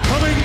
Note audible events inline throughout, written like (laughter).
Coming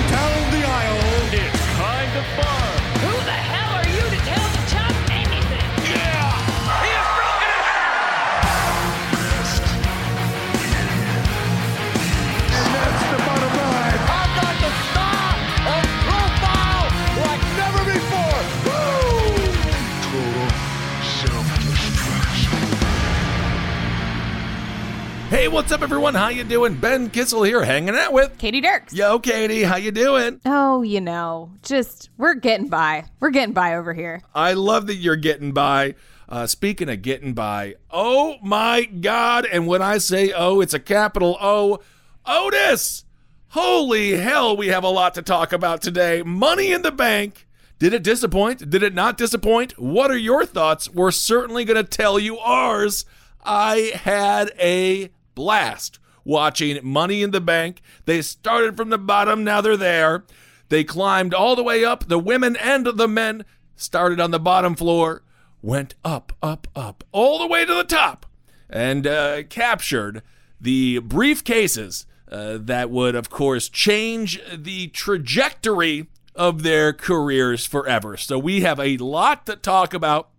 Hey, what's up, everyone? How you doing? Ben Kissel here, hanging out with. Katy Dirks. Yo, Katy, how you doing? Oh, you know, just we're getting by. We're getting by over here. I love that you're getting by. Uh, speaking of getting by, oh my God! And when I say oh, it's a capital O. Otis! Holy hell, we have a lot to talk about today. Money in the bank. Did it disappoint? Did it not disappoint? What are your thoughts? We're certainly going to tell you ours. I had a blast watching Money in the Bank. They started from the bottom, now they're there. They climbed all the way up. The women and the men started on the bottom floor, went up, up, up, all the way to the top, and uh, captured the briefcases uh, that would, of course, change the trajectory of their careers forever. So we have a lot to talk about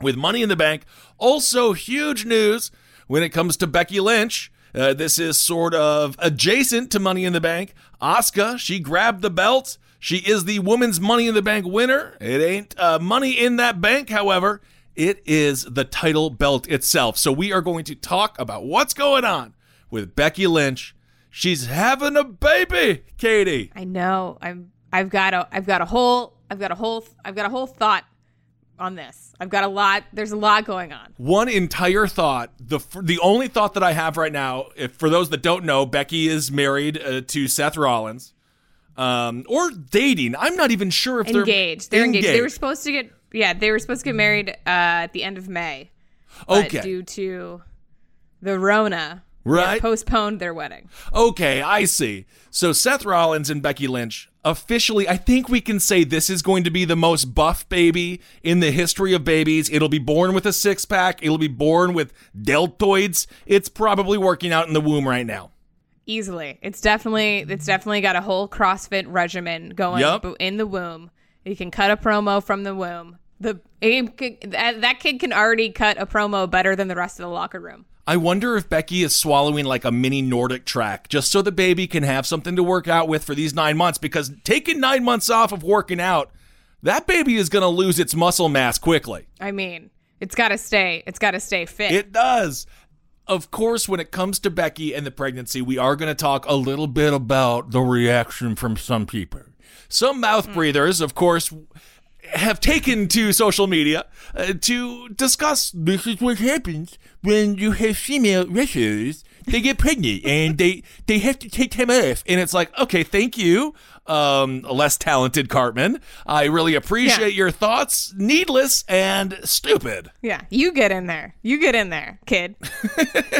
with Money in the Bank. Also, huge news when it comes to Becky Lynch. Uh, this is sort of adjacent to Money in the Bank. Asuka, she grabbed the belt. She is the women's Money in the Bank winner. It ain't uh, money in that bank, however. It is the title belt itself. So we are going to talk about what's going on with Becky Lynch. She's having a baby, Katy. I know. I'm. I've got a. I've got a whole. I've got a whole. I've got a whole thought on this. I've got a lot. There's a lot going on. one entire thought. The the only thought that I have right now, if for those that don't know, Becky is married uh, to Seth Rollins, um, or dating. I'm not even sure if Engaged. they're They're engaged. They were supposed to get. Yeah, they were supposed to get married uh, at the end of May. Okay. Due to the Rona, they Right. postponed their wedding. Okay, I see. So Seth Rollins and Becky Lynch officially, I think we can say this is going to be the most buff baby in the history of babies. It'll be born with a six pack. It'll be born with deltoids. It's probably working out in the womb right now. Easily, it's definitely. It's definitely got a whole CrossFit regimen going Yup. b- in the womb. You can cut a promo from the womb. The it can- that that kid can already cut a promo better than the rest of the locker room. I wonder if Becky is swallowing like a mini NordicTrack just so the baby can have something to work out with for these nine months because taking nine months off of working out, that baby is going to lose its muscle mass quickly. I mean, it's got to stay. It's got to stay fit. It does. Of course, when it comes to Becky and the pregnancy, we are going to talk a little bit about the reaction from some people. Some mouth hmm. breathers, of course, have taken to social media uh, to discuss this is what happens when you have female wrestlers. They get pregnant and they they have to take time off. And it's like, okay, thank you, um, less talented Cartman. I really appreciate Yeah. your thoughts. Needless and stupid. yeah, you get in there. You get in there, kid.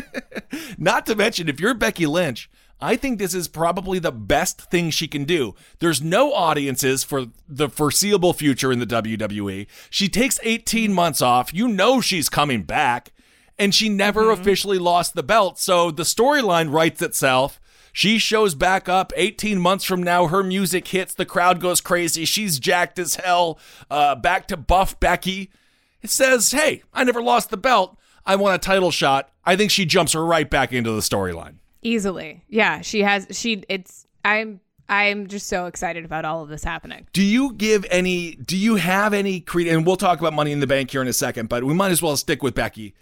(laughs) Not to mention, if you're Becky Lynch, I think this is probably the best thing she can do. There's no audiences for the foreseeable future in the WWE. She takes 18 months off. You know she's coming back. And she never officially lost the belt. So the storyline writes itself. She shows back up 18 months from now. Her music hits. The crowd goes crazy. She's jacked as hell. Uh, back to buff Becky. It says, hey, I never lost the belt. I want a title shot. I think she jumps right back into the storyline. Easily. Yeah, she has she it's I'm I'm just so excited about all of this happening. Do you give any? Do you have any credit? And we'll talk about Money in the Bank here in a second, but we might as well stick with Becky.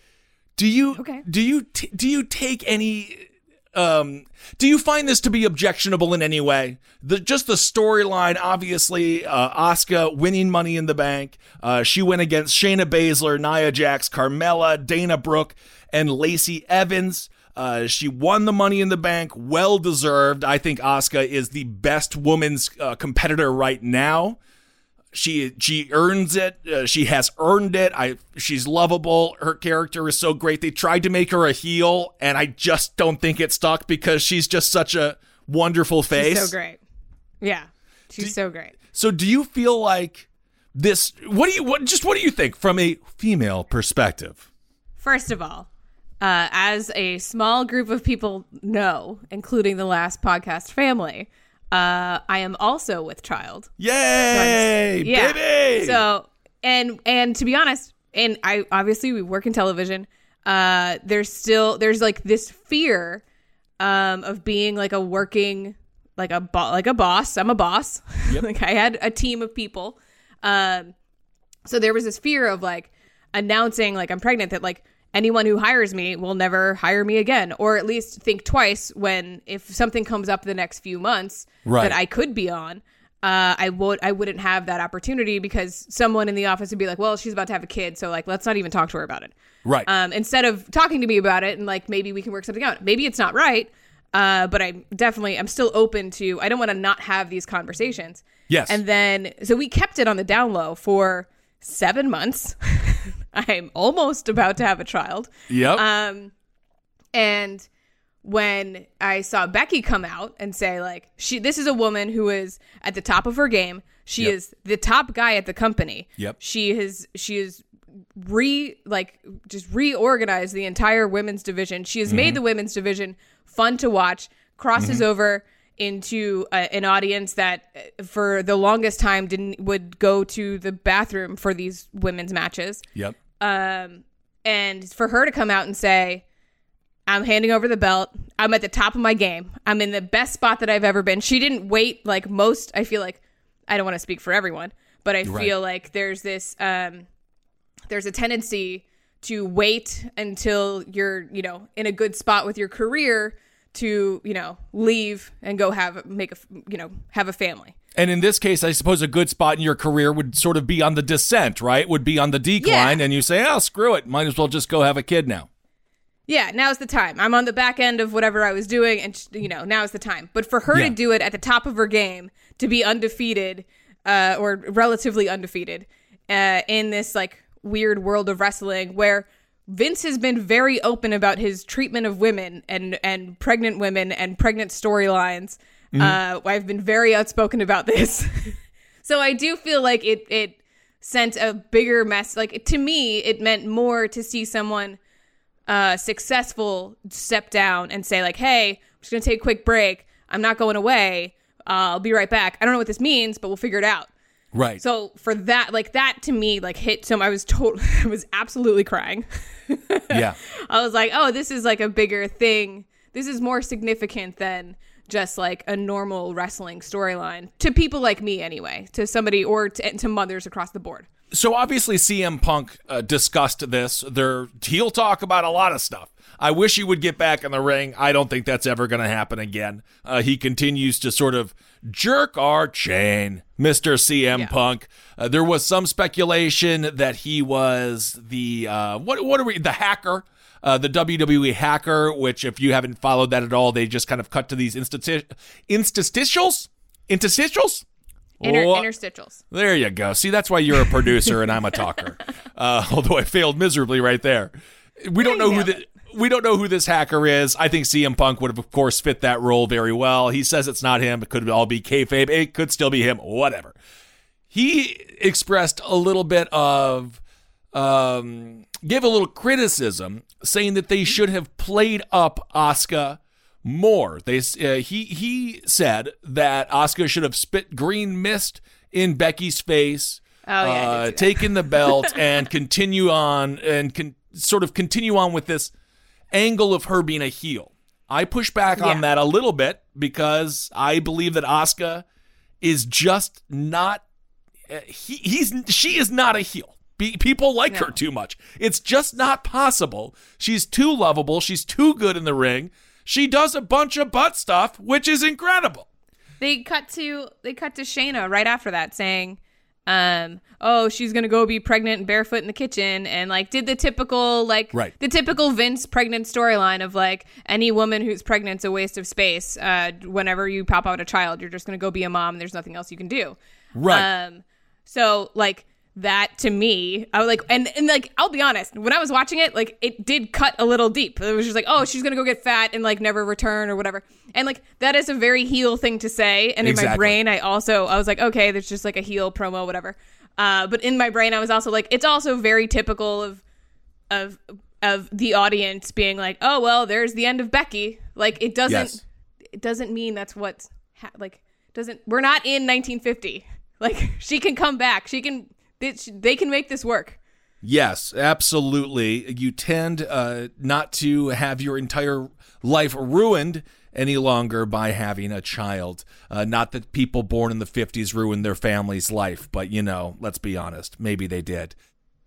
Do you? Okay. Do you? T- do you take any? Um, do you find this to be objectionable in any way? The just the storyline, obviously, uh, Asuka winning Money in the Bank. Uh, she went against Shayna Baszler, Nia Jax, Carmella, Dana Brooke, and Lacey Evans. Uh, she won the Money in the Bank, well deserved. I think Asuka is the best woman's uh, competitor right now. She she earns it. Uh, she has earned it. I she's lovable. Her character is so great. They tried to make her a heel, and I just don't think it stuck because she's just such a wonderful face. She's so great. Yeah. She's so great. So do you feel like this? What do you what? Just what do you think from a female perspective? First of all, uh, as a small group of people know, including the last podcast family, uh, I am also with child. Yay, Yeah. baby! So and and to be honest, and I obviously we work in television. Uh, there's still there's like this fear um of being like a working like a bo- like a boss. I'm a boss. (laughs) like I had a team of people. Um, so there was this fear of like announcing like I'm pregnant that like anyone who hires me will never hire me again or at least think twice when if something comes up the next few months Right. that I could be on uh, I would I wouldn't have that opportunity because someone in the office would be like, well, she's about to have a kid, so like let's not even talk to her about it. right. Um, instead of talking to me about it and like maybe we can work something out. Maybe it's not right, uh, but I'm definitely I'm still open to. I don't want to not have these conversations. Yes. And then so we kept it on the down low for seven months. (laughs) I'm almost about to have a child. yep. Um, and when I saw Becky come out and say like she this is a woman who is at the top of her game. She Yep. is the top guy at the company. Yep. She has she is re like just reorganized the entire women's division. She has Mm-hmm. made the women's division fun to watch. Crosses over into uh, an audience that uh, for the longest time didn't would go to the bathroom for these women's matches yep. Um, and for her to come out and say, "I'm handing over the belt. I'm at the top of my game. I'm in the best spot that I've ever been." She didn't wait like most. I feel like I don't want to speak for everyone, but I Right. feel like there's this um, there's a tendency to wait until you're you know in a good spot with your career to you know leave and go have make a you know have a family. And in this case, I suppose a good spot in your career would sort of be on the descent, right? Would be on the decline, Yeah. and you say, "Oh, screw it, might as well just go have a kid now." Yeah, now's the time. I'm on the back end of whatever I was doing, and you know, now's the time. But for her Yeah. to do it at the top of her game, to be undefeated, uh, or relatively undefeated, uh, in this like weird world of wrestling, where Vince has been very open about his treatment of women and and pregnant women and pregnant storylines. Uh, I've been very outspoken about this, (laughs) so I do feel like it it sent a bigger mess. Like to me, it meant more to see someone uh, successful step down and say like, "Hey, I'm just gonna take a quick break. I'm not going away. Uh, I'll be right back. I don't know what this means, but we'll figure it out." Right. So for that, like that to me, like hit some. I was total. (laughs) I was absolutely crying. yeah. (laughs) I was like, "Oh, this is like a bigger thing. This is more significant than." Just like a normal wrestling storyline to people like me, anyway, to somebody or to, to mothers across the board. So obviously, CM Punk uh, discussed this. There, he'll talk about a lot of stuff. I wish he would get back in the ring. I don't think that's ever going to happen again. Uh, he continues to sort of jerk our chain, Mister CM Yeah. Punk. Uh, there was some speculation that he was the uh, what? What are we? The hacker. Uh, the WWE hacker, which if you haven't followed that at all, they just kind of cut to these instati- interstitials, interstitials, Inter- interstitials. There you go. See, that's why you're a producer and I'm a talker. (laughs) Uh, although I failed miserably right there. We don't know who the we don't know who this hacker is. I think CM Punk would have, of course, fit that role very well. He says it's not him. It could all be kayfabe. It could still be him. Whatever. He expressed a little bit of, um, gave a little criticism, saying that they should have played up Asuka more. They uh, he he said that Asuka should have spit green mist in Becky's face, Oh, yeah, uh, taken the belt, (laughs) and continue on and con- sort of continue on with this angle of her being a heel. I push back on Yeah. that a little bit because I believe that Asuka is just not. uh, He, he's she is not a heel. Be, people like her too much. It's just not possible. She's too lovable. She's too good in the ring. She does a bunch of butt stuff, which is incredible. They cut to they cut to Shayna right after that saying, um, oh, she's gonna go be pregnant and barefoot in the kitchen and like did the typical like Right. the typical Vince pregnant storyline of like any woman who's pregnant's a waste of space. Uh, whenever you pop out a child, you're just gonna go be a mom and there's nothing else you can do. Right. Um, so like that to me, I was like, and and like I'll be honest, when I was watching it, like it did cut a little deep. It was just like, oh, she's gonna go get fat and like never return or whatever. And like that is a very heel thing to say. And in my brain, I also I was like, okay, there's just like a heel promo, whatever. Uh, but in my brain, I was also like, it's also very typical of of of the audience being like, oh well, there's the end of Becky. Like it doesn't Yes. it doesn't mean that's what's ha- like doesn't we're not in 1950 like (laughs) she can come back she can they, can make this work Yes, absolutely. You tend uh, not to have your entire life ruined any longer by having a child. Uh, not that people born in the 50s ruined their family's life, but you know, let's be honest, maybe they did.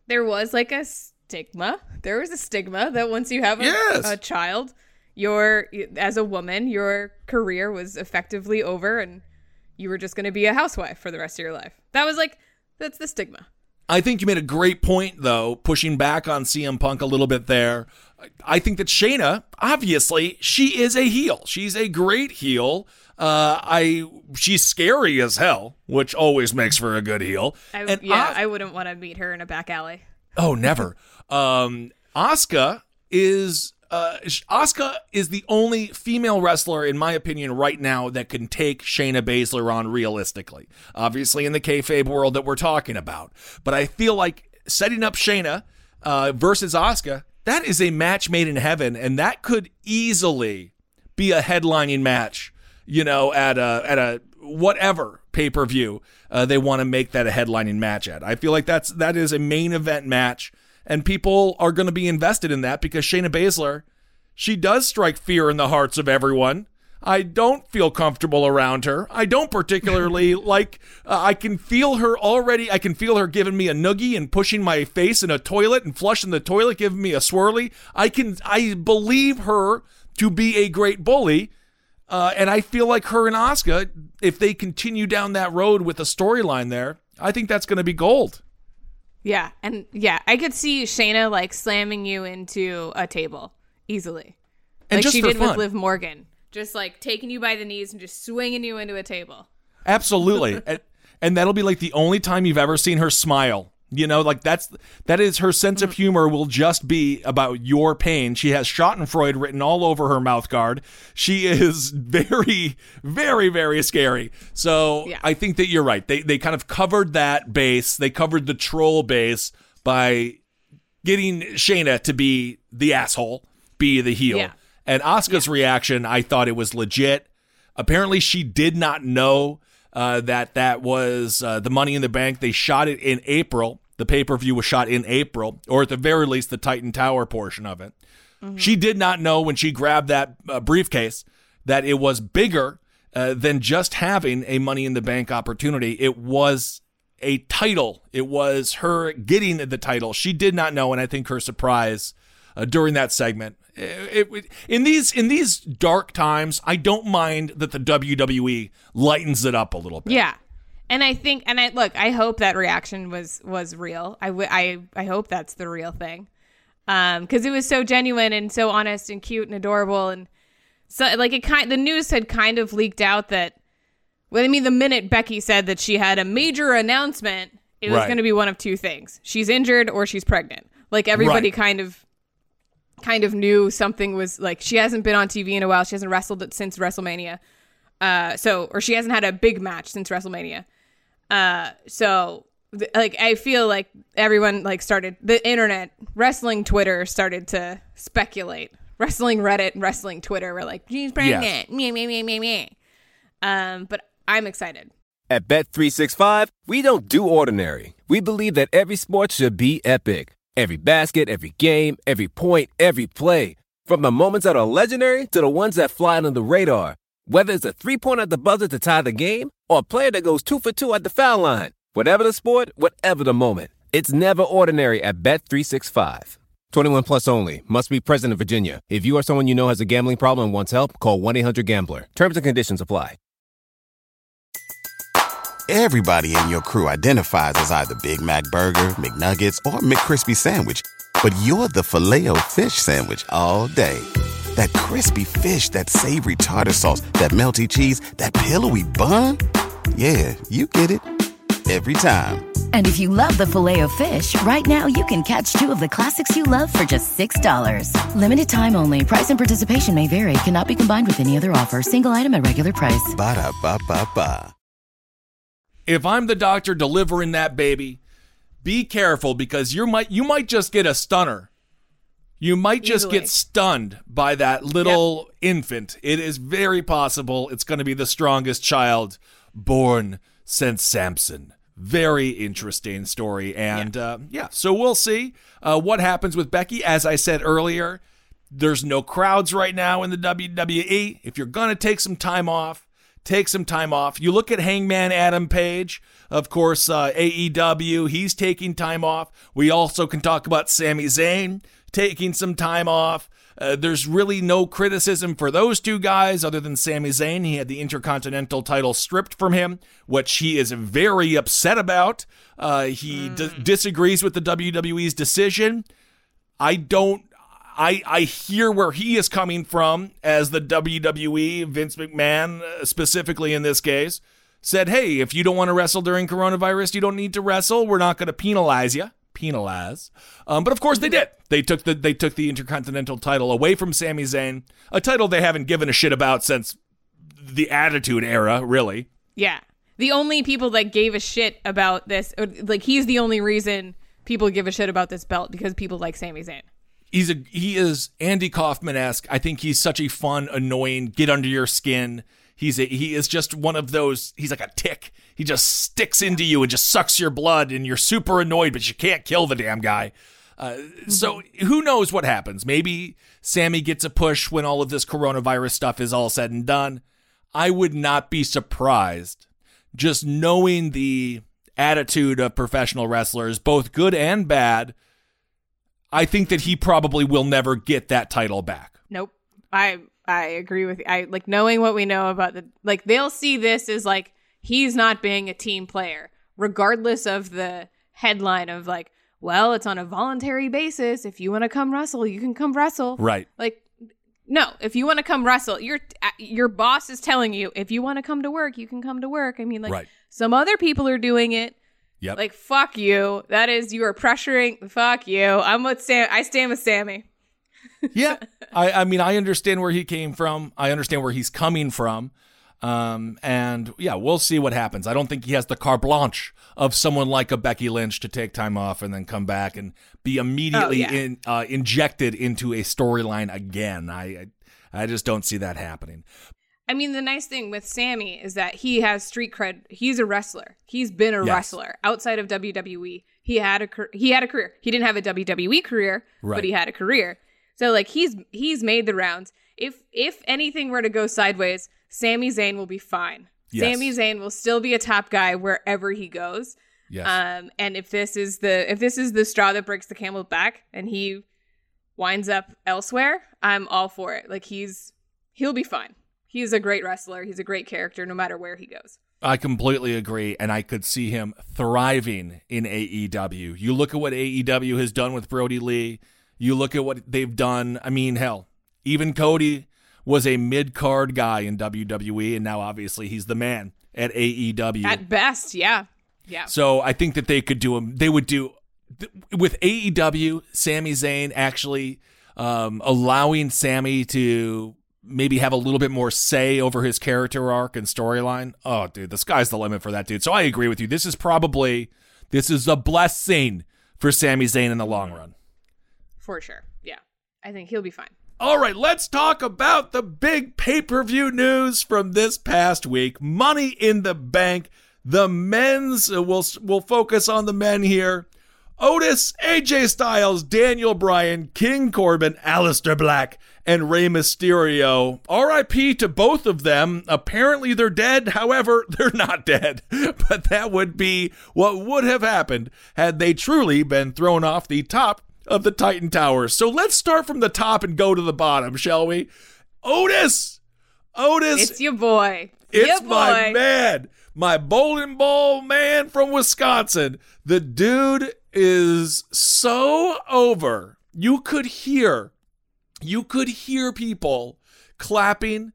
there was like a stigma there was a stigma that once you have a, Yes. a child your as a woman your career was effectively over and you were just going to be a housewife for the rest of your life that was like that's the stigma I think you made a great point, though, pushing back on CM Punk a little bit there. I think that Shayna, obviously, she is a heel. She's a great heel. Uh, I she's scary as hell, which always makes for a good heel. I, And yeah As- i wouldn't want to meet her in a back alley Oh, never. um, Asuka is uh, Asuka is the only female wrestler, in my opinion, right now that can take Shayna Baszler on realistically. Obviously, in the kayfabe world that we're talking about, but I feel like setting up Shayna uh, versus Asuka, that is a match made in heaven, and that could easily be a headlining match. You know, at a at a whatever pay per view uh, they want to make that a headlining match at. I feel like that's that is a main event match, and people are going to be invested in that because Shayna Baszler, she does strike fear in the hearts of everyone. I don't feel comfortable around her. I don't particularly (laughs) like. Uh, I can feel her already. I can feel her giving me a noogie and pushing my face in a toilet and flushing the toilet, giving me a swirly. I can. I believe her to be a great bully. Uh, and I feel like her and Asuka, if they continue down that road with a storyline there, I think that's going to be gold. Yeah, and yeah, I could see Shayna like slamming you into a table easily, And like she did fun. with Liv Morgan, just like taking you by the knees and just swinging you into a table. Absolutely. (laughs) and, and that'll be like the only time you've ever seen her smile. You know, like that's that is her sense of humor will just be about your pain. She has Schadenfreude written all over her mouth guard. She is (laughs) very, very, very scary. So Yeah. I think that you're right. They they kind of covered that base. They covered the troll base by getting Shayna to be the asshole, be the heel. Yeah. And Asuka's reaction, I thought it was legit. Apparently, she did not know uh, that that was uh, the Money in the Bank. They shot it in April. The pay per view was shot in April, or at the very least, the Titan Tower portion of it. She did not know when she grabbed that uh, briefcase that it was bigger uh, than just having a Money in the Bank opportunity. It was a title. It was her getting the title. She did not know, and I think her surprise uh, during that segment. It, it- in these in these dark times, I don't mind that the WWE lightens it up a little bit. Yeah, and I think, and I look, I hope that reaction was was real. I w- I I hope that's the real thing, um, because it was so genuine and so honest and cute and adorable, and so like it kind the news had kind of leaked out that. Well, I mean, the minute Becky said that she had a major announcement, it was Right. going to be one of two things: she's injured or she's pregnant. Like everybody Right. kind of kind of knew something was like she hasn't been on TV in a while. She hasn't wrestled since WrestleMania. Uh, so or she hasn't had a big match since WrestleMania. Uh, so th- like I feel like everyone like started the internet, wrestling Twitter started to speculate. Wrestling Reddit, and wrestling Twitter were like, she's pregnant. Meh, meh, meh, meh, meh. Um, but I'm excited. At Bet365, we don't do ordinary. We believe that every sport should be epic. Every basket, every game, every point, every play. From the moments that are legendary to the ones that fly under the radar. Whether it's a three pointer at the buzzer to tie the game or a player that goes two for two at the foul line. Whatever the sport, whatever the moment. It's never ordinary at Bet365. 21 plus only. Must be present in Virginia. If you or someone you know has a gambling problem and wants help, call 1 800 Gambler. Terms and conditions apply. Everybody in your crew identifies as either Big Mac Burger, McNuggets, or McCrispy Sandwich. But you're the Filet-O-Fish Sandwich all day. That crispy fish, that savory tartar sauce, that melty cheese, that pillowy bun. Yeah, you get it. Every time. And if you love the filet of fish, right now you can catch two of the classics you love for just $6. Limited time only. Price and participation may vary. Cannot be combined with any other offer. Single item at regular price. Ba da ba ba ba. If I'm the doctor delivering that baby, be careful because you might you might just get a stunner. You might just Easily. get stunned by that little infant. It is very possible it's going to be the strongest child born since Samson. Very interesting story. And yeah, uh, yeah so we'll see uh, what happens with Becky. As I said earlier, there's no crowds right now in the WWE. If you're going to take some time off, take some time off. You look at Hangman Adam Page, of course, uh, AEW, he's taking time off. We also can talk about Sami Zayn taking some time off. Uh, there's really no criticism for those two guys other than Sami Zayn. He had the Intercontinental title stripped from him, which he is very upset about. Uh, he d- disagrees with the WWE's decision. I don't. I I hear where he is coming from as the WWE Vince McMahon uh, specifically in this case said, "Hey, if you don't want to wrestle during coronavirus, you don't need to wrestle. We're not going to penalize you." Penalize, um, but of course they did. They took the they took the Intercontinental title away from Sami Zayn, a title they haven't given a shit about since the Attitude Era, really. Yeah. The only people that gave a shit about this, or, like he's the only reason people give a shit about this belt because people like Sami Zayn. he's a he is Andy Kaufman esque. I think he's such a fun, annoying, get under your skin. He's a he is just one of those. He's like a tick. He just sticks into you and just sucks your blood, and you're super annoyed, but you can't kill the damn guy. Uh, so who knows what happens? Maybe Sami gets a push when all of this coronavirus stuff is all said and done. I would not be surprised, just knowing the attitude of professional wrestlers, both good and bad. I think that he probably will never get that title back. Nope. I I agree with you. I like knowing what we know about the like they'll see this as like he's not being a team player regardless of the headline of like well it's on a voluntary basis if you want to come wrestle you can come wrestle Right. like no if you want to come wrestle your uh, your boss is telling you if you want to come to work you can come to work i mean like Right. some other people are doing it Yep. like fuck you that is you are pressuring fuck you i'm with sam i stand with sammy yeah. I, I mean, I understand where he came from. I understand where he's coming from. Um, and yeah, we'll see what happens. I don't think he has the carte blanche of someone like a Becky Lynch to take time off and then come back and be immediately Oh, yeah. in, uh, injected into a storyline again. I, I I just don't see that happening. I mean, the nice thing with Sami is that he has street cred. He's a wrestler. He's been a Yes. wrestler outside of WWE. He had a he had a career. He didn't have a WWE career, Right. but he had a career. So like he's he's made the rounds. If if anything were to go sideways, Sami Zayn will be fine. Yes. Sami Zayn will still be a top guy wherever he goes. Yes. Um, and if this is the if this is the straw that breaks the camel's back, and he winds up elsewhere, I'm all for it. Like he's he'll be fine. He's a great wrestler. He's a great character, no matter where he goes. I completely agree, and I could see him thriving in AEW. You look at what AEW has done with Brodie Lee. You look at what they've done. I mean, hell, even Cody was a mid card guy in WWE, and now obviously he's the man at AEW. At best, yeah, yeah. So I think that they could do them. They would do with AEW. Sami Zayn actually um, allowing Sami to maybe have a little bit more say over his character arc and storyline. Oh, dude, the sky's the limit for that dude. So I agree with you. This is probably this is a blessing for Sami Zayn in the long run. For sure. Yeah. I think he'll be fine. All right, let's talk about the big pay per view news from this past week. Money in the Bank. The men's, uh, we'll, we'll focus on the men here. Otis, AJ Styles, Daniel Bryan, King Corbin, Aleister Black, and Rey Mysterio. RIP to both of them. Apparently they're dead. However, (laughs) they're not dead. But that would be what would have happened had they truly been thrown off the top of the Titan Towers. So let's start from the top and go to the bottom, shall we? Otis! Otis It's your boy. it's your boy. my man, my bowling ball man from Wisconsin. The dude is so over. You could hear, you could hear people clapping,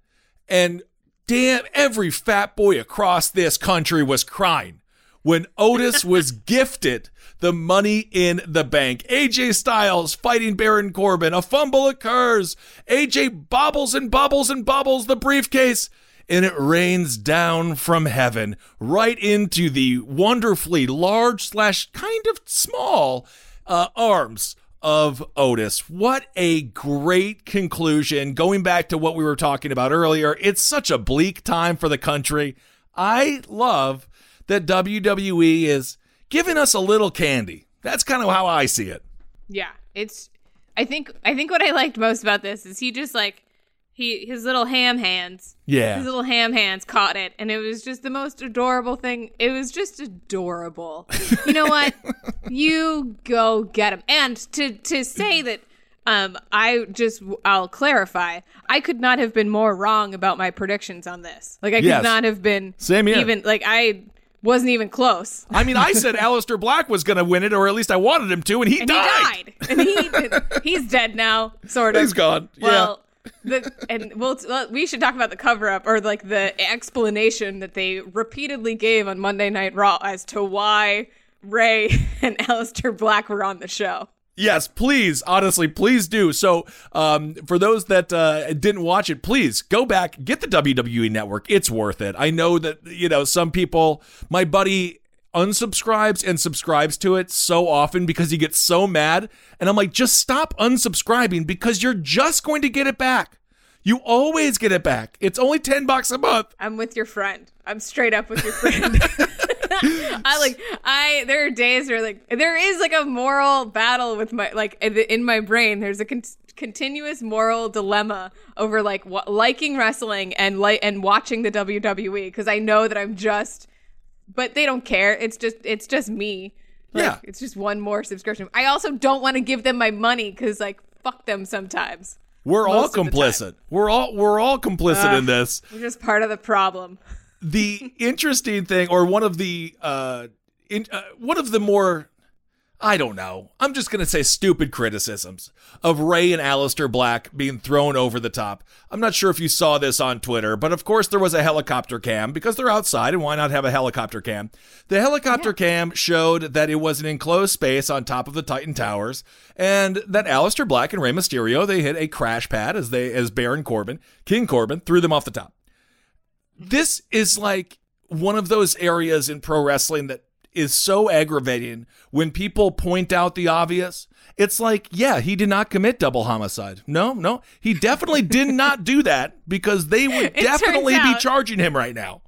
and damn, every fat boy across this country was crying when Otis was gifted the money in the bank. AJ Styles fighting Baron Corbin. A fumble occurs. AJ bobbles and bobbles and bobbles the briefcase. And it rains down from heaven right into the wonderfully large slash kind of small uh, arms of Otis. What a great conclusion. Going back to what we were talking about earlier, it's such a bleak time for the country. I love that WWE is giving us a little candy. That's kind of how I see it. Yeah, it's. I think. I think what I liked most about this is he just like he his little ham hands. Yeah. His little ham hands caught it, and it was just the most adorable thing. It was just adorable. you know what? (laughs) you go get him. And to to say that. Um, I just I'll clarify. I could not have been more wrong about my predictions on this. Like I could Yes. not have been Same here. even like I wasn't even close. I mean, I said (laughs) Aleister Black was going to win it, or at least I wanted him to, and he and died. he died. And he (laughs) he's dead now, sort of. He's gone. Well, the, and we'll, we should talk about the cover up or like the explanation that they repeatedly gave on Monday Night Raw as to why Rey (laughs) and Aleister Black were on the show. Yes, please, honestly, please do. So, um, for those that uh, didn't watch it, please go back, get the WWE Network. It's worth it. I know that you know some people. My buddy unsubscribes and subscribes to it so often because he gets so mad, and I'm like, just stop unsubscribing because you're just going to get it back. You always get it back. It's only ten bucks a month. I'm with your friend. I'm straight up with your friend. (laughs) (laughs) I like I there are days where like there is like a moral battle with my like in my brain there's a con- continuous moral dilemma over like liking wrestling and like and watching the WWE because I know that I'm just but they don't care it's just it's just me like, Yeah. it's just one more subscription I also don't want to give them my money cuz like fuck them sometimes We're all Most time. complicit. We're all we're all complicit in this. we're just part of the problem the interesting thing, or one of the uh, in, uh, one of the more, I don't know. I'm just gonna say stupid criticisms of Rey and Aleister Black being thrown over the top. I'm not sure if you saw this on Twitter, but of course there was a helicopter cam because they're outside, and why not have a helicopter cam? The helicopter cam showed that it was an enclosed space on top of the Titan Towers, and that Aleister Black and Rey Mysterio they hit a crash pad as they as Baron Corbin, King Corbin, threw them off the top this is like one of those areas in pro wrestling that is so aggravating when people point out the obvious. It's like, yeah, he did not commit double homicide. No, no, he definitely did (laughs) not do that because they would turns definitely be charging him right now.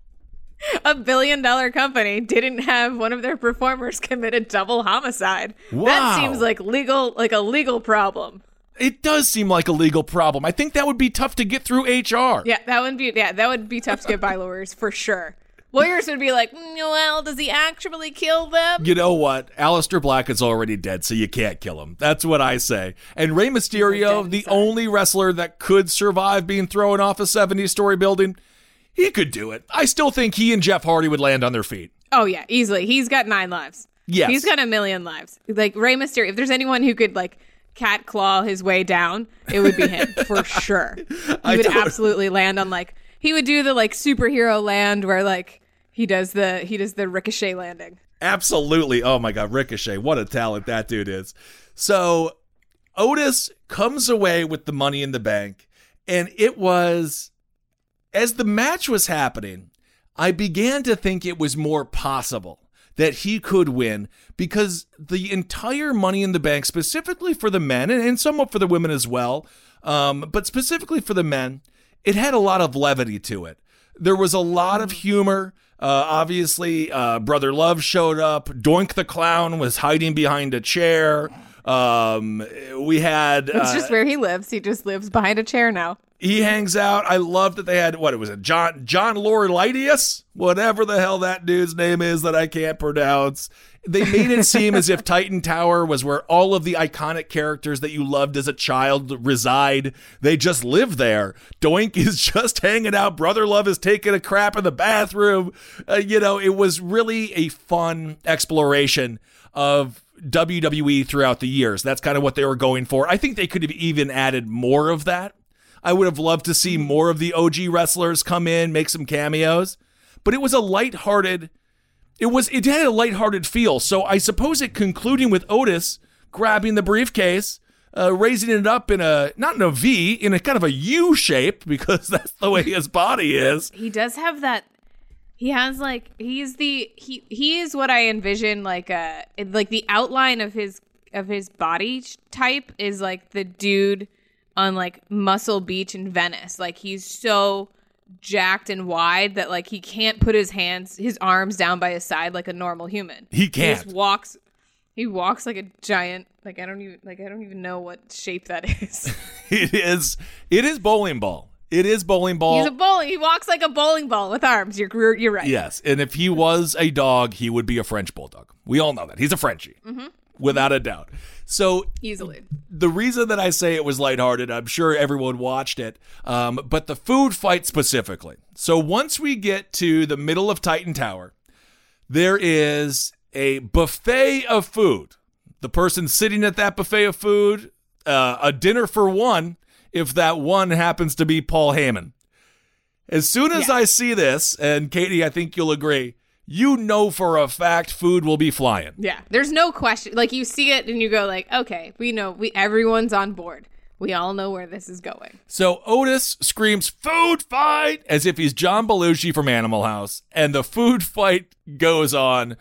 a billion dollar company didn't have one of their performers (laughs) commit a double homicide. That seems like legal like a legal problem. It does seem like a legal problem. I think that would be tough to get through HR. Yeah, that would be yeah, that would be tough to get by lawyers for sure. Lawyers would be like, "Mm, well, does he actually kill them? You know what? Aleister Black is already dead, so you can't kill him. That's what I say. And Rey Mysterio, the inside. only wrestler that could survive being thrown off a 70 story building, he could do it. I still think he and Jeff Hardy would land on their feet. Oh yeah, easily. He's got nine lives. Yes. He's got a million lives. Like Rey Mysterio, if there's anyone who could like cat claw his way down, it would be him for (laughs) sure. He I would don't- absolutely land on like he would do the like superhero land where like he does the he does the ricochet landing. Absolutely. Oh my God, Ricochet. What a talent that dude is. So Otis comes away with the money in the bank, and it was as the match was happening, I began to think it was more possible that he could win because the entire money in the bank, specifically for the men and, and somewhat for the women as well, um, but specifically for the men, it had a lot of levity to it. There was a lot of humor. Uh, obviously, uh, Brother Love showed up. Doink the Clown was hiding behind a chair. Um, we had. It's uh, just where he lives. He just lives behind a chair now. He hangs out. I love that they had what it was a John John Laurinaitis, whatever the hell that dude's name is that I can't pronounce. They made it seem as if (laughs) Titan Tower was where all of the iconic characters that you loved as a child reside. They just live there. Doink is (laughs) just hanging out. Brother Love is taking a crap in the bathroom. Uh, you know, it was really a fun exploration of WWE throughout the years. That's kind of what they were going for. I think they could have even added more of that. I would have loved to see more of the OG wrestlers come in, make some cameos. But it was a lighthearted it was it had a lighthearted feel. So I suppose it concluding with Otis grabbing the briefcase, uh, raising it up in a not in a V, in a kind of a U shape (laughs) because that's the way his body is. He does have that. He has like he's the he he is what I envision like uh like the outline of his of his body type is like the dude on like Muscle Beach in Venice. Like he's so jacked and wide that like he can't put his hands his arms down by his side like a normal human. He can't. He walks he walks like a giant like I don't even like I don't even know what shape that (laughs) is. (laughs) It is it is bowling ball. It is bowling ball. He's a bowling. He walks like a bowling ball with arms. You're you're right. Yes, and if he was a dog, he would be a French bulldog. We all know that. He's a Frenchie. Mm-hmm. Without a doubt. So Easily. the reason that I say it was lighthearted, I'm sure everyone watched it, um, but the food fight specifically. So once we get to the middle of Titan Tower, there is a buffet of food. The person sitting at that buffet of food, uh, a dinner for one, if that one happens to be Paul Heyman. As soon as I see this, and Katy, I think you'll agree, you know for a fact food will be flying. Yeah, there's no question. Like you see it and you go like, okay, we know. We everyone's on board. We all know where this is going. So Otis screams "food fight" as if he's John Belushi from Animal House, and the food fight goes on.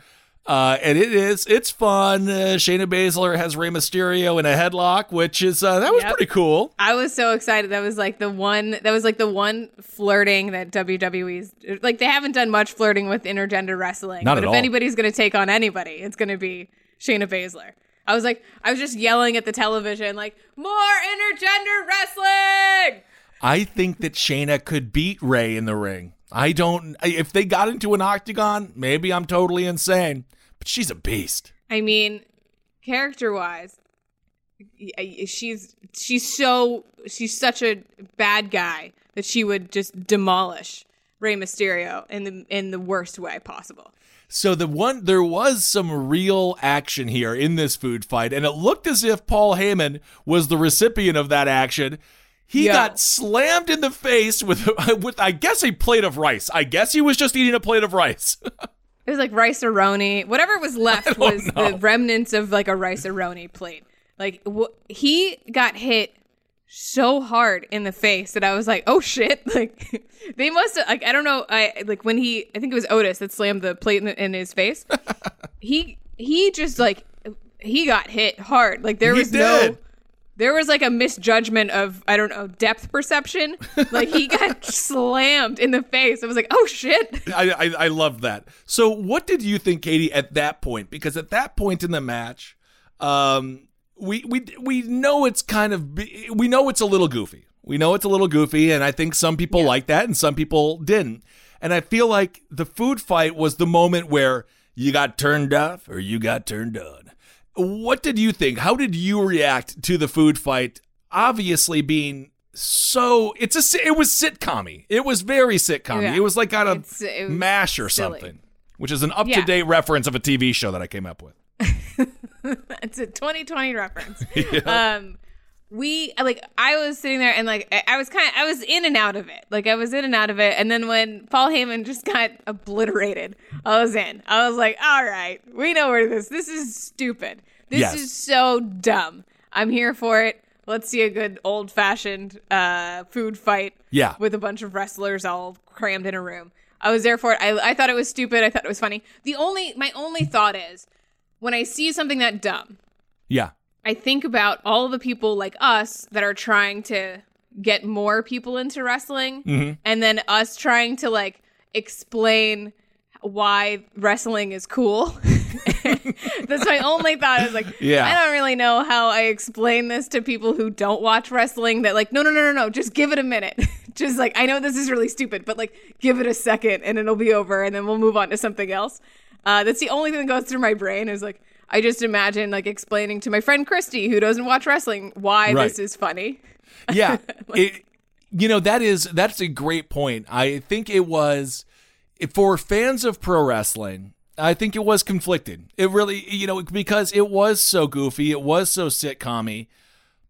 Uh, and it is it's fun. Uh, Shayna Baszler has Rey Mysterio in a headlock, which is uh, that was Yep. pretty cool. I was so excited. That was like the one. That was like the one flirting that WWE's like. They haven't done much flirting with intergender wrestling. Not but at if all. anybody's going to take on anybody, it's going to be Shayna Baszler. I was like, I was just yelling at the television, like, more intergender wrestling. I think that Shayna could beat Rey in the ring. I don't. If they got into an octagon, maybe I'm totally insane, but she's a beast. I mean, character wise, she's she's so she's such a bad guy that she would just demolish Rey Mysterio in the in the worst way possible. So the one there was some real action here in this food fight, and it looked as if Paul Heyman was the recipient of that action. He Yeah. got slammed in the face with (laughs) with I guess a plate of rice. I guess he was just eating a plate of rice. (laughs) It was like Rice-A-Roni. Whatever was left was know. the remnants of like a Rice-A-Roni plate. Like wh- he got hit so hard in the face that I was like, "Oh shit!" (laughs) Like they must have. Like I don't know. I like when he. I think it was Otis that slammed the plate in, in his face. he he just like he got hit hard. Like there He was no. There was like a misjudgment of I don't know depth perception. Like he got (laughs) slammed in the face. I was like, "Oh shit!" I, I I love that. So what did you think, Katy, at that point? Because at that point in the match, um, we we we know it's kind of we know it's a little goofy. We know it's a little goofy, and I think some people like that, and some people didn't. And I feel like the food fight was the moment where you got turned off or you got turned on. What did you think? How did you react to the food fight? Obviously, being so it's a it was sitcom It was very sitcom Yeah. It was like on of it mash or silly. something, which is an up to date reference of a TV show that I came up with. (laughs) it's a 2020 reference. (laughs) Um, we like I was sitting there and like I- was kind of I was in and out of it. Like I was in and out of it, and then when Paul Heyman just (laughs) got obliterated, I was in. I was like, all right, we know where this. This is stupid. This Yes. is so dumb. I'm here for it. Let's see a good old fashioned uh, food fight. Yeah. with a bunch of wrestlers all crammed in a room. I was there for it. I, I thought it was stupid. I thought it was funny. The only my only thought is when I see something that dumb, Yeah. I think about all the people like us that are trying to get more people into wrestling Mm-hmm. and then us trying to like explain why wrestling is cool. (laughs) That's my only thought. I was like, Yeah. I don't really know how I explain this to people who don't watch wrestling. That like, no, no, no, no, no, just give it a minute. (laughs) just like, I know this is really stupid, but like, give it a second and it'll be over, and then we'll move on to something else. Uh, that's the only thing that goes through my brain is like, I just imagine like explaining to my friend Christy, who doesn't watch wrestling, why Right. this is funny. yeah (laughs) it, you know that is that's a great point i think it was for fans of pro wrestling i think it was conflicted it really you know because it was so goofy it was so sitcom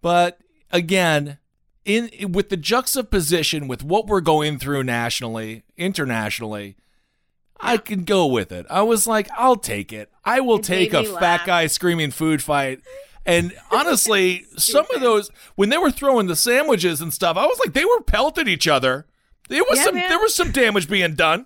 but again in with the juxtaposition with what we're going through nationally internationally I can go with it. I was like, I'll take it. I will It take a fat laugh. guy screaming food fight. And (laughs) honestly, some of those when they were throwing the sandwiches and stuff, I was like, they were pelting each other. There was Yeah, some man. there was some damage being done.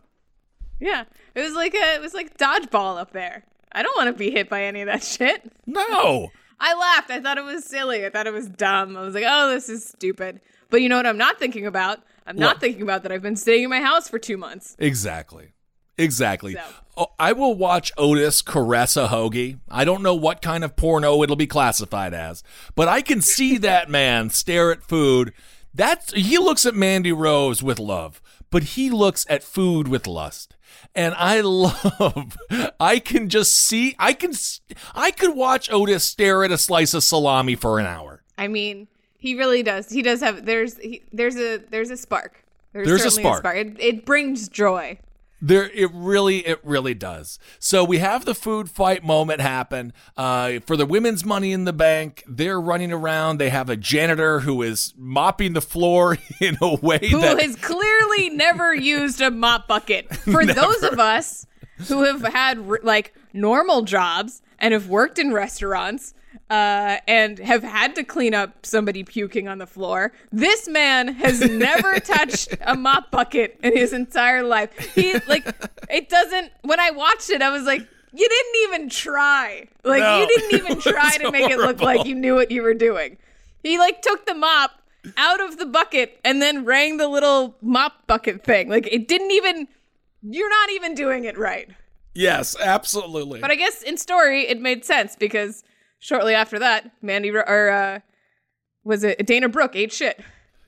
Yeah, it was like a, it was like dodgeball up there. I don't want to be hit by any of that shit. No. (laughs) I laughed. I thought it was silly. I thought it was dumb. I was like, oh, this is stupid. But you know what I'm not thinking about? I'm not thinking about that I've been staying in my house for two months. Exactly. Exactly. So. Oh, I will watch Otis caress a hoagie. I don't know what kind of porno it'll be classified as, but I can see (laughs) that man stare at food. That's he looks at Mandy Rose with love, but he looks at food with lust. And I (laughs) love I can just see I can s- I could watch Otis stare at a slice of salami for an hour. I mean, he really does. He does have there's he, there's a there's a spark. There's, There's a certainly spark. It, it brings joy. There, it really, it really does. So we have the food fight moment happen uh, for the women's Money in the Bank. They're running around. They have a janitor who is mopping the floor (laughs) in a way who that has clearly never used a mop bucket. For (laughs) those of us who have had like normal jobs and have worked in restaurants uh, and have had to clean up somebody puking on the floor, this man has (laughs) never touched a mop bucket in his entire life. He like it doesn't. When I watched it, I was like. You didn't even try. Like No, you didn't even (laughs) try to make it look like you knew what you were doing. He like took the mop out of the bucket and then rang the little mop bucket thing. Like it didn't even you're not even doing it right. yes, absolutely. But I guess in story it made sense because shortly after that, Mandy or uh was it Dana Brooke ate shit.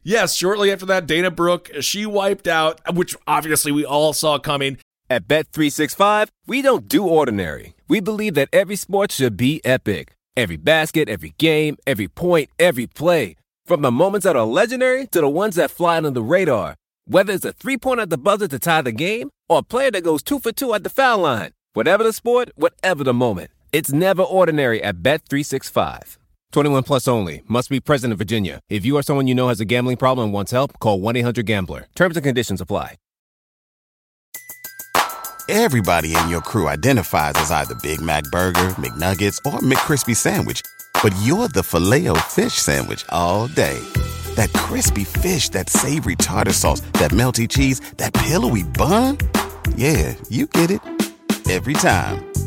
yes, shortly after that, Dana Brooke she wiped out, which obviously we all saw coming. At Bet365, we don't do ordinary. We believe that every sport should be epic. Every basket, every game, every point, every play. From the moments that are legendary to the ones that fly under the radar. Whether it's a three pointer at the buzzer to tie the game or a player that goes two for two at the foul line. Whatever the sport, whatever the moment. It's never ordinary at Bet365. 21 plus only. Must be present in Virginia. If you or someone you know has a gambling problem and wants help, call 1 800 Gambler. Terms and conditions apply. Everybody in your crew identifies as either Big Mac Burger, McNuggets, or McCrispy Sandwich. But you're the filet fish Sandwich all day. That crispy fish, that savory tartar sauce, that melty cheese, that pillowy bun. Yeah, you get it. Every time.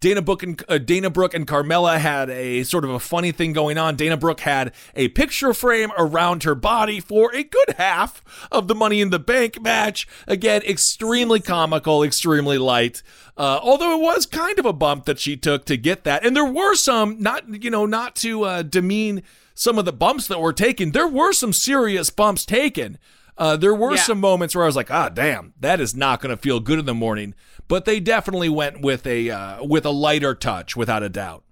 Dana Brooke and uh, Dana Brooke and Carmella had a sort of a funny thing going on. Dana Brooke had a picture frame around her body for a good half of the Money in the Bank match. Again, extremely comical, extremely light. Uh, although it was kind of a bump that she took to get that, and there were some not you know not to uh, demean some of the bumps that were taken. There were some serious bumps taken. Uh, there were Yeah. some moments where I was like, ah, damn, that is not going to feel good in the morning. But they definitely went with a uh, with a lighter touch, without a doubt.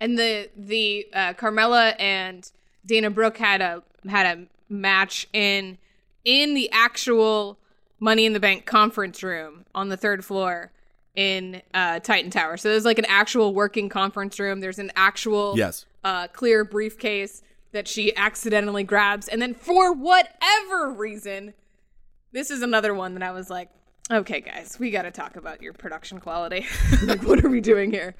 And the the uh, Carmella and Dana Brooke had a had a match in in the actual Money in the Bank conference room on the third floor in uh, Titan Tower. So there's like an actual working conference room. There's an actual Yes. uh, clear briefcase that she accidentally grabs, and then for whatever reason, this is another one that I was like, okay, guys, we got to talk about your production quality. (laughs) like, what are we doing here?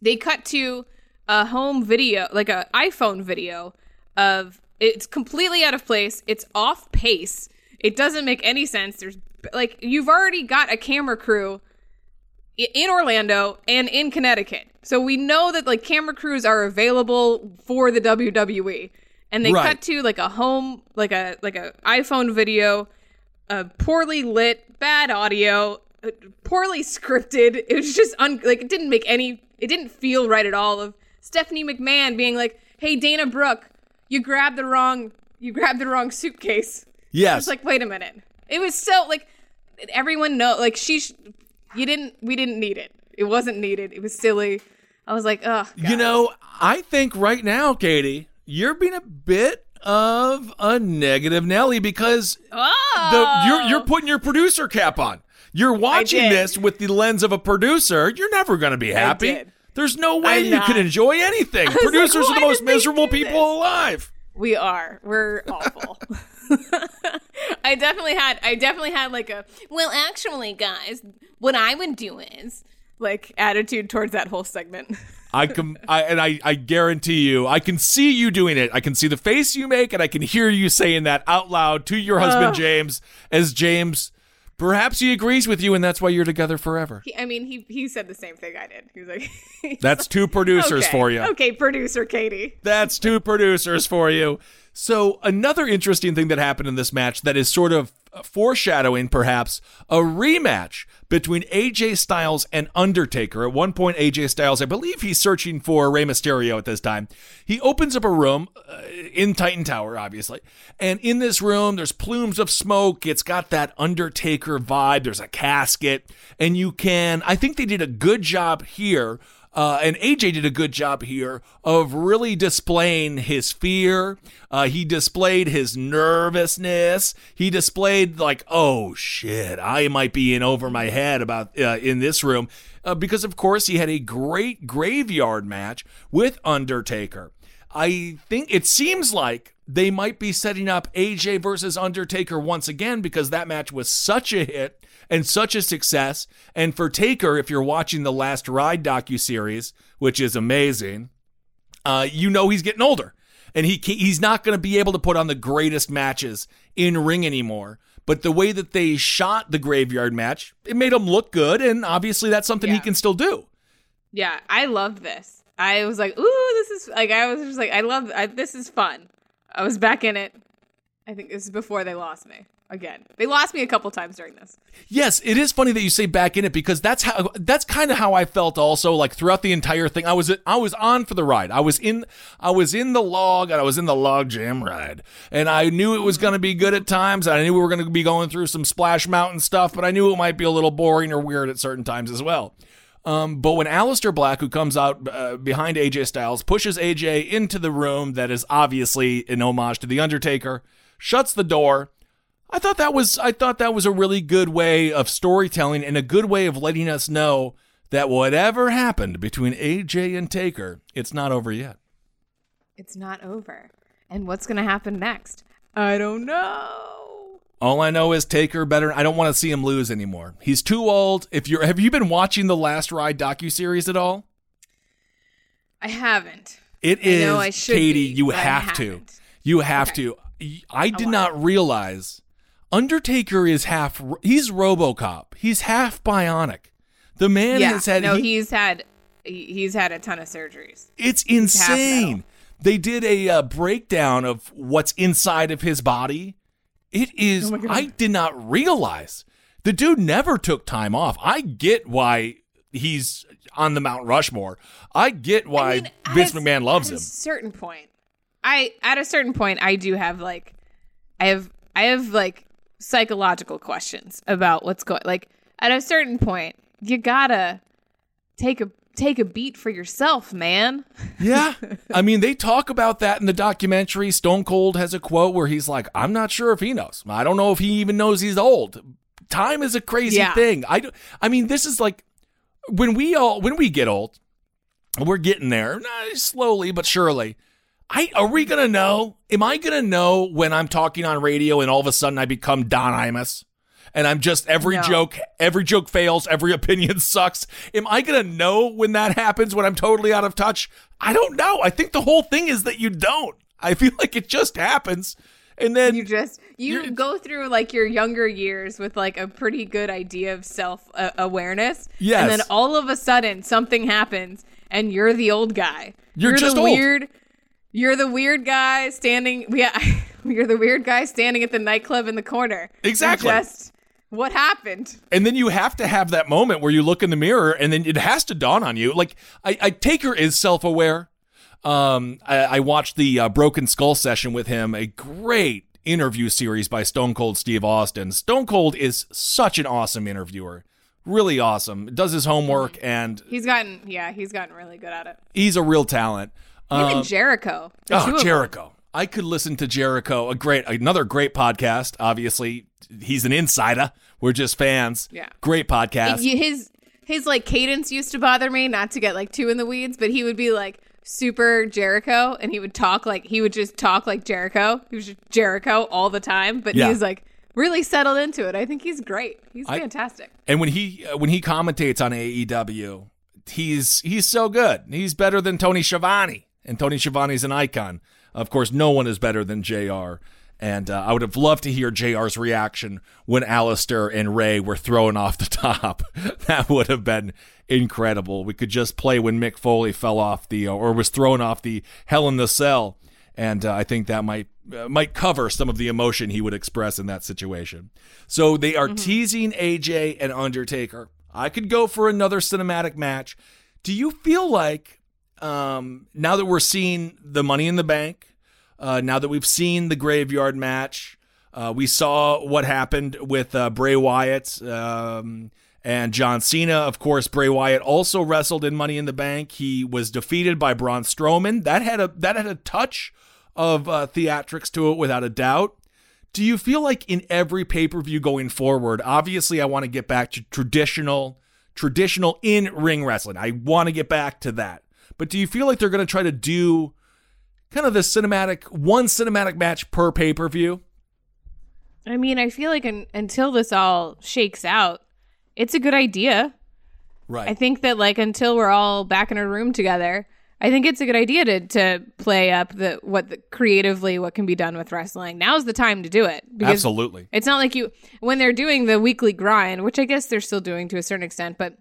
They cut to a home video, like a iPhone video of it's completely out of place. It's off pace. It doesn't make any sense. There's like you've already got a camera crew in Orlando and in Connecticut. So we know that like camera crews are available for the WWE. And they Right. cut to like a home like a like a iPhone video, a poorly lit, bad audio, uh, poorly scripted. (laughs) It was just un- like it didn't make any it didn't feel right at all of Stephanie McMahon being like, "Hey Dana Brooke, you grabbed the wrong you grabbed the wrong suitcase." Yes. It's like, wait a minute. It was so like everyone know like she sh- you didn't we didn't need it. It wasn't needed. It was silly. I was like, ugh. You know, I think right now, Katy, you're being a bit of a negative Nelly because Oh, the you're you're oh. putting your producer cap on. You're watching this with the lens of a producer. You're never going to be happy. There's no way I'm you not. can enjoy anything. (laughs) like, Producers are the most miserable people alive. we are. We're awful. (laughs) I definitely had I definitely had like a well actually guys, what I would do is like attitude towards that whole segment. I can I, and I, I guarantee you, I can see you doing it. I can see the face you make, and I can hear you saying that out loud to your husband James. As James, perhaps he agrees with you, and that's why you're together forever. He, I mean, he he said the same thing I did. He was like he's (laughs) That's two producers okay. for you. Okay, producer Katy. That's two producers for you. So, another interesting thing that happened in this match that is sort of foreshadowing perhaps a rematch between AJ Styles and Undertaker. At one point, AJ Styles, I believe he's searching for Rey Mysterio at this time. He opens up a room uh, in Titan Tower, obviously. And in this room, there's plumes of smoke. It's got that Undertaker vibe. There's a casket. And you can, I think they did a good job here uh, and AJ did a good job here of really displaying his fear. Uh, he displayed his nervousness. He displayed like, oh shit, I might be in over my head about uh, in this room uh, because, of course, he had a great graveyard match with Undertaker. I think it seems like they might be setting up AJ versus Undertaker once again because that match was such a hit and such a success. And for Taker, if you're watching the Last Ride docuseries, which is amazing, uh, you know he's getting older, and he he's not going to be able to put on the greatest matches in ring anymore. But the way that they shot the graveyard match, it made him look good, and obviously that's something he can still do. Yeah, I loved this. I was like, ooh, this is like I was just like, I love I, this is fun. I was back in it. I think this is before they lost me again. They lost me a couple times during this. Yes, it is funny that you say back in it because that's how that's kind of how I felt also like throughout the entire thing. I was I was on for the ride. I was in I was in the log and I was in the log jam ride. And I knew it was going to be good at times. I knew we were going to be going through some Splash Mountain stuff, but I knew it might be a little boring or weird at certain times as well. Um, but when Aleister Black, who comes out uh, behind AJ Styles, pushes AJ into the room that is obviously an homage to the Undertaker, shuts the door, I thought that was I thought that was a really good way of storytelling and a good way of letting us know that whatever happened between AJ and Taker, it's not over yet. It's not over. And what's gonna happen next? I don't know. All I know is Taker better. I don't want to see him lose anymore. He's too old. If you're, have you been watching the Last Ride docu series at all? I haven't. It is I I should Katy. be, you have to. You have Okay. to. I did not realize Undertaker is half. He's RoboCop. He's half bionic. The man yeah. has had. no, he- he's had he's had a ton of surgeries. It's half insane. They did a uh, breakdown of what's inside of his body. It is. Oh I did not realize the dude never took time off. I get why he's on the Mount Rushmore. I get why I mean, Vince a- McMahon loves at him. A certain point, I at a certain point, I do have like, I have I have like psychological questions about what's going. Like at a certain point, you gotta take a take a beat for yourself, man. (laughs) Yeah. I mean, they talk about that in the documentary. Stone Cold has a quote where he's like, I'm not sure if he knows. I don't know if he even knows he's old. Time is a crazy Yeah. thing. I, do, I mean, this is like when we all, when we get old, we're getting there slowly but surely. I, are we going to know? Am I going to know when I'm talking on radio and all of a sudden I become Don Imus? And I'm just every No. joke, every joke fails, every (laughs) opinion sucks. Am I gonna know when that happens when I'm totally out of touch? I don't know. I think the whole thing is that you don't. I feel like it just happens. and then You just you go through like your younger years with like a pretty good idea of self uh, awareness. Yes. And then all of a sudden something happens and you're the old guy. You're just the old. weird. You're the weird guy standing. Yeah, (laughs) you're the weird guy standing at the nightclub in the corner. Exactly. Just what happened? and then you have to have that moment where you look in the mirror and then it has to dawn on you like i, I taker is self-aware um i, I watched the uh, broken skull session with him a great interview series by stone cold steve austin stone cold is such an awesome interviewer really awesome does his homework and He's gotten. Yeah, he's gotten really good at it. he's a real talent Even Um, Jericho. Oh. Jericho. I could listen to Jericho. A great, another great podcast. Obviously, he's an insider. We're just fans. Yeah. Great podcast. His his like cadence used to bother me not to get like too in the weeds but he would be like super jericho and he would talk like he would just talk like jericho he was jericho all the time but Yeah. he was like really settled into it i think he's great he's I- fantastic And when he uh, when he commentates on AEW, he's he's so good. He's better than Tony Schiavone, and Tony Schiavone's an icon. Of course, no one is better than Jr. And uh, I would have loved to hear Jr's reaction when Aleister and Rey were thrown off the (laughs) top. that would have been incredible. We could just play when Mick Foley fell off the uh, or was thrown off the Hell in the Cell, and uh, I think that might uh, might cover some of the emotion he would express in that situation. So they are teasing AJ and Undertaker. I could go for another cinematic match. Do you feel like um, now that we're seeing the Money in the Bank, uh, now that we've seen the Graveyard match, uh, we saw what happened with uh, Bray Wyatt um, and John Cena. Of course, Bray Wyatt also wrestled in Money in the Bank. He was defeated by Braun Strowman. That had a that had a touch of uh, theatrics to it, without a doubt. Do you feel like in every pay per view going forward? Obviously, I want to get back to traditional, traditional in ring wrestling. I want to get back to that. But do you feel like they're going to try to do kind of the cinematic one cinematic match per pay per view? i mean i feel like un- until this all shakes out it's a good idea Right. i think that like until we're all back in a room together I think it's a good idea to to play up the what the, creatively what can be done with wrestling. Now's the time to do it. because Absolutely. It's not like you when they're doing the weekly grind, which I guess they're still doing to a certain extent, but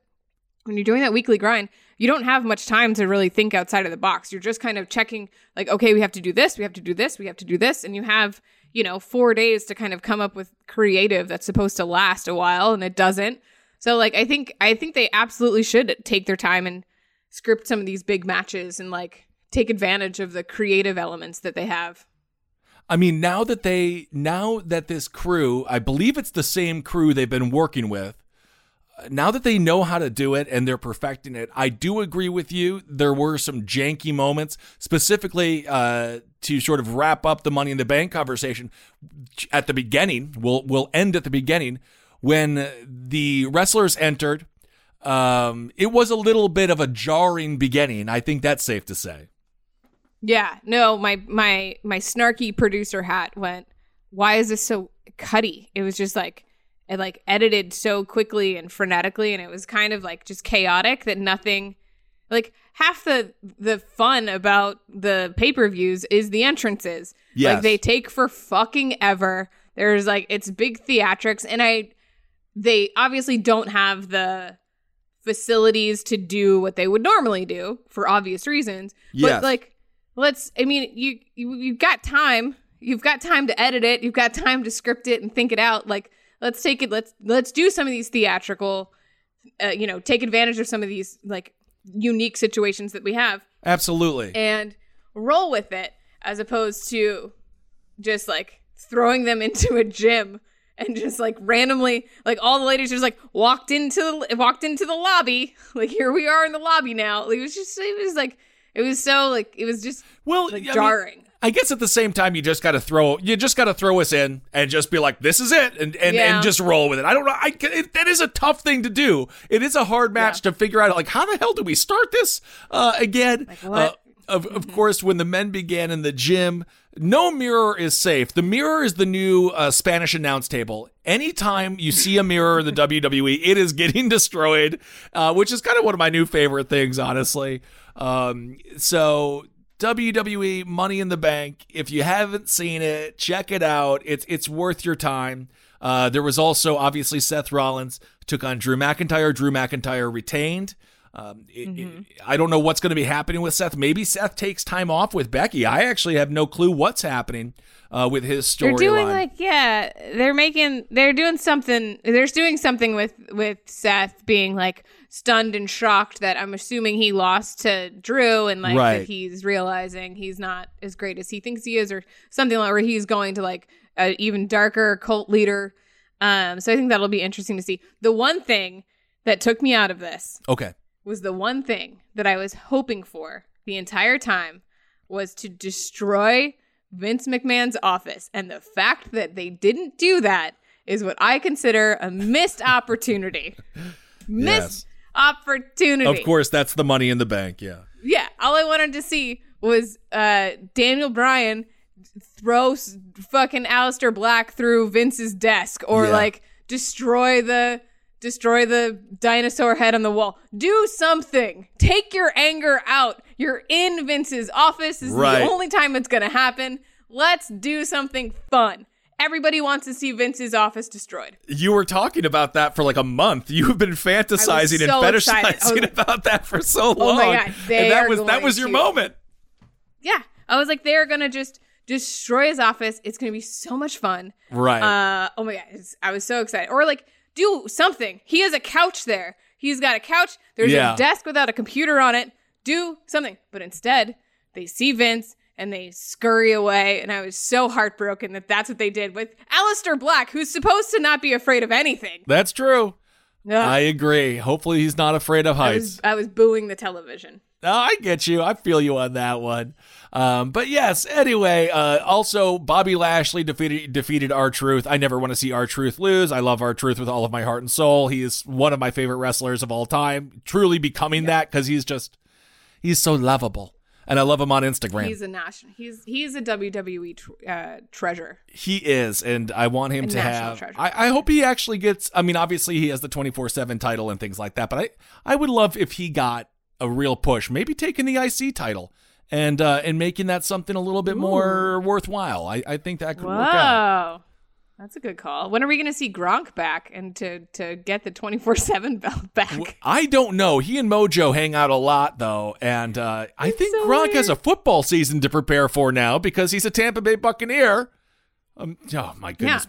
when you're doing that weekly grind, you don't have much time to really think outside of the box. You're just kind of checking like, okay, we have to do this, we have to do this, we have to do this, and you have, you know, 4 days to kind of come up with creative that's supposed to last a while and it doesn't. So like I think I think they absolutely should take their time and script some of these big matches and like take advantage of the creative elements that they have. I mean, now that they now that this crew, I believe it's the same crew they've been working with. Now that they know how to do it and they're perfecting it, I do agree with you. There were some janky moments, specifically uh, to sort of wrap up the Money in the Bank conversation at the beginning. We'll we'll end at the beginning when the wrestlers entered. Um, it was a little bit of a jarring beginning. I think that's safe to say. Yeah, no, my my my snarky producer hat went. Why is this so cutty? It was just like it like edited so quickly and frenetically, and it was kind of like just chaotic that nothing. Like half the the fun about the pay per views is the entrances. Yes. Like they take for fucking ever. There's like it's big theatrics, and I they obviously don't have the facilities to do what they would normally do for obvious reasons. Yes. But like let's i mean you, you you've got time you've got time to edit it you've got time to script it and think it out like let's take it let's let's do some of these theatrical uh, you know take advantage of some of these like unique situations that we have. Absolutely. and roll with it as opposed to just like throwing them (laughs) into a gym and just like randomly like all the ladies just like walked into the walked into the lobby. (laughs) Like here we are in the lobby now. It was just it was like it was so like it was just Well, like I mean, jarring I guess at the same time, you just got to throw you just got to throw us in and just be like, "This is it," and and, Yeah. and just roll with it. I don't know. I it, that is a tough thing to do. It is a hard match to figure out. Like, how the hell do we start this uh, again? what? Uh, of of course, when the men began in the gym, no mirror is safe. The mirror is the new uh, Spanish announce table. Anytime you see a mirror in the (laughs) WWE, it is getting (laughs) destroyed, uh, which is kind of one of my new favorite things, honestly. Um, so WWE Money in the Bank. If you haven't seen it, check it out. It's it's worth your time. Uh, there was also obviously Seth Rollins took on Drew McIntyre. Drew McIntyre retained. Um, it, Mm-hmm. it- I don't know what's going to be happening with Seth. Maybe Seth takes time off with Becky. I actually have no clue what's happening uh, with his They're storyline. doing like yeah, they're making they're doing something. They're doing something with with Seth being like stunned and shocked that I'm assuming he lost to Drew and like Right. he's realizing he's not as great as he thinks he is or something like where he's going to like an even darker cult leader. Um, so I think that'll be interesting to see. The one thing that took me out of this okay. was the one thing that I was hoping for the entire time was to destroy Vince McMahon's office. And the fact that they didn't do that is what I consider a missed opportunity. (laughs) Missed opportunity. Of course, that's the Money in the Bank. Yeah. Yeah. All I wanted to see was uh, Daniel Bryan throw fucking Aleister Black through Vince's desk or Yeah. like destroy the destroy the dinosaur head on the wall. Do something. Take your anger out. You're in Vince's office. This is Right. the only time it's going to happen. Let's do something fun. Everybody wants to see Vince's office destroyed. You were talking about that for like a month. You've been fantasizing so and. Fetishizing like, (laughs) about that for so long. Oh my God, and that was that was your to. moment. Yeah. I was like, they're going to just destroy his office. It's going to be so much fun. Right. Uh, oh my god, it's- I was so excited. Or like, do something. He has a couch there. He's got a couch. There's Yeah. a desk without a computer on it. Do something. But instead, they see Vince and they scurry away. And I was so heartbroken that that's what they did with Aleister Black, who's supposed to not be afraid of anything. That's true. I agree. Hopefully he's not afraid of I heights. was, I was booing the television. No, I get you. I feel you on that one. Um, but yes, anyway, uh, also Bobby Lashley defeated defeated R Truth. I never want to see R Truth lose. I love R Truth with all of my heart and soul. He is one of my favorite wrestlers of all time. Truly becoming that because he's just he's so lovable. And I love him on Instagram. He's a national. He's he's a WWE tr- uh, treasure. He is, and I want him A to have. treasure. I, I hope he actually gets. I mean, obviously he has the twenty four seven title and things like that, but I I would love if he got a real push, maybe taking the IC title and uh, and making that something a little bit more worthwhile. I, I think that could work out. That's a good call. When are we going to see Gronk back and to to get the 24/7 (laughs) belt back? I don't know. He and Mojo hang out a lot though, and uh, I think so Gronk has a football season to prepare for now because he's a Tampa Bay Buccaneer. Um, oh my goodness.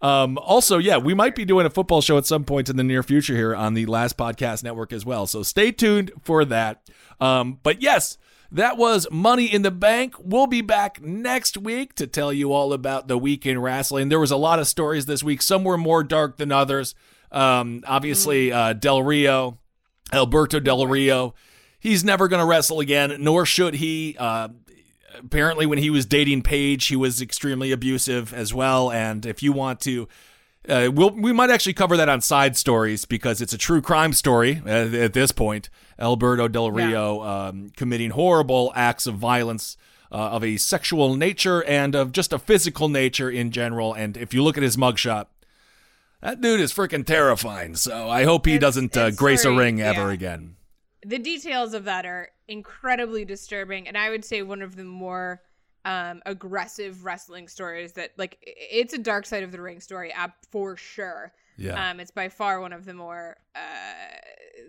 Um, also, yeah, we might be doing a football show at some point in the near future here on the Last Podcast Network as well. So stay tuned for that. Um, but yes, that was Money in the Bank. We'll be back next week to tell you all about the week in wrestling. There was a lot of stories this week. Some were more dark than others. Um, obviously, uh, Del Rio, Alberto Del Rio. He's never going to wrestle again, nor should he. Uh, apparently, when he was dating Paige, he was extremely abusive as well. And if you want to, uh, we'll, we might actually cover that on side stories because it's a true crime story at, at this point. Alberto Del Rio um, committing horrible acts of violence. Uh, of a sexual nature and of just a physical nature in general. And if you look at his mugshot, that dude is freaking terrifying. So I hope he It's- doesn't uh, it's grace a ring ever yeah. again. The details of that are incredibly disturbing and I would say one of the more um aggressive wrestling stories that like it's a dark side of the ring story ab- for sure. Yeah. Um it's by far one of the more uh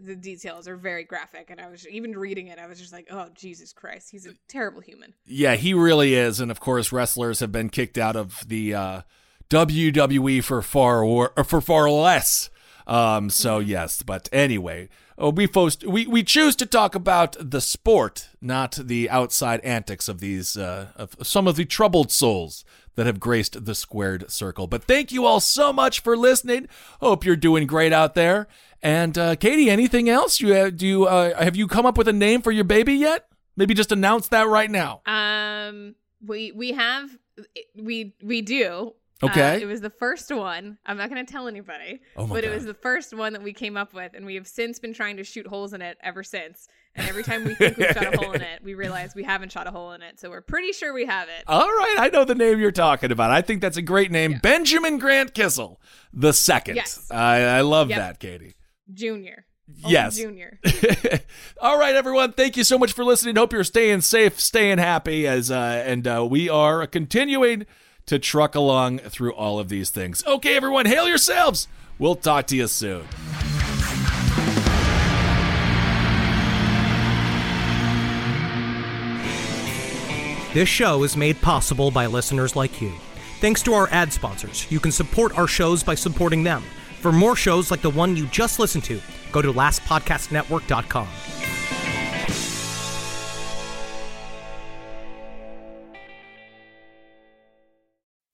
the details are very graphic and I was even reading it I was just like, "Oh, Jesus Christ. He's a terrible human." Yeah, he really is. And of course, wrestlers have been kicked out of the uh, WWE for far or, or for far less. Um, so yes, but anyway, uh, we, post, we we choose to talk about the sport, not the outside antics of these uh, of some of the troubled souls that have graced the squared circle. But thank you all so much for listening. Hope you're doing great out there. And uh, Katy, anything else? You have, do you uh, have you come up with a name for your baby yet? Maybe just announce that right now. Um, we we have we we do. Okay. Uh, it was the first one. I'm not going to tell anybody. Oh but it was the first one that we came up with, and we have since been trying to shoot holes in it ever since. And every time we think we've shot a hole in it, we realize we haven't shot a hole in it. So we're pretty sure we have it. All right, I know the name you're talking about. I think that's a great name, Benjamin Grant Kissel the second. Yes. I, I love Yep. that, Katy. Junior. Yes. Junior. (laughs) All right, everyone. Thank you so much for listening. Hope you're staying safe, staying happy, as uh, and uh, we are continuing to truck along through all of these things. Okay, everyone, hail yourselves. We'll talk to you soon. This show is made possible by listeners like you. Thanks to our ad sponsors, you can support our shows by supporting them. For more shows like the one you just listened to, go to lastpodcastnetwork.com.